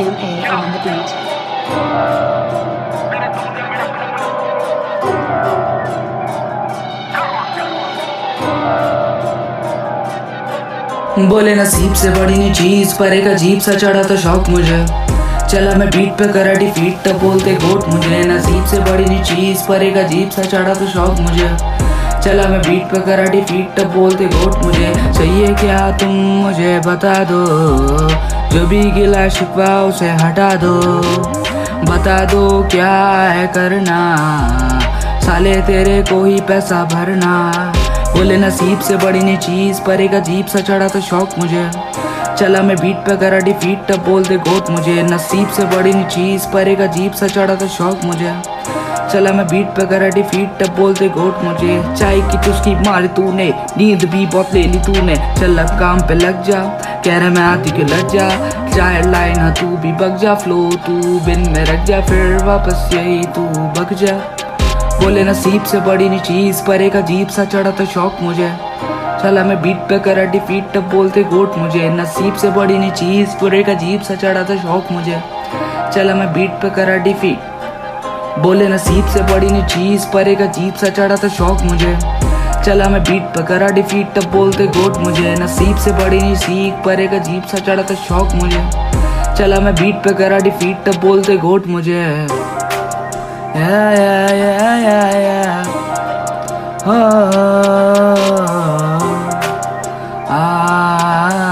MA on the beat. बोले नसीब से बड़ी नी चीज़, पर एक अजीब सा चढ़ा तो शौक मुझे। चला मैं बीट पे करा डिफीट तब बोलते गोट मुझे। नसीब से बड़ी नी चीज़, पर एक अजीब सा चढ़ा तो शौक मुझे। चला मैं बीट पे करा डिफीट तब बोलते गोट मुझे। चाहिए क्या तुम मुझे बता दो? जो भी गिला शिकवा उसे हटा दो। बता दो क्या है करना? साले तेरे को ही पैसा भरना। बोले नसीब से बड़ी नी चीज़, पर एक अजीब सा चढ़ा तो शौक मुझे। चला मैं बीट पे करा डिफीट तब बोल दे गोट मुझे। नसीब से बड़ी नी चीज़, पर एक अजीब सा चढ़ा तो शौक मुझे। चला मैं बीट पे करा डिफीट तब बोल दे गोट मुझे। चाय की चुस्की मारी तूने, नींद भी बहुत ले ली तूने। चल अब काम पे लग जा, कह रहा मैं आती के लग जा। चाहे लाइन हाँ तू भी बग जा फ्लो तू बिन में रख जा, फिर वापस यही तू बग जा। बोले नसीब से बड़ी नी चीज़, पर एक अजीब सा चढ़ा तो शौक मुझे। चला मैं बीट पे करा डिफीट तब बोलते गोट मुझे। नसीब से बड़ी नी चीज़, पर एक अजीब सा चढ़ा तो शौक मुझे। चला मैं बीट पे करा डिफीट बोले नसीब से बड़ी नहीं चीज़ परे का जीप सा चढ़ा था शौक मुझे। चला मैं बीट पकड़ा डिफीट तब बोलते गोट मुझे। नसीब से बड़ी नहीं सीख परे का जीप सा चढ़ा था शौक मुझे। चला मैं बीट पे करा डिफीट तब बोलते गोट मुझे। या या या या या। हो, हो, हो, हो, हो, हो, हो, हो,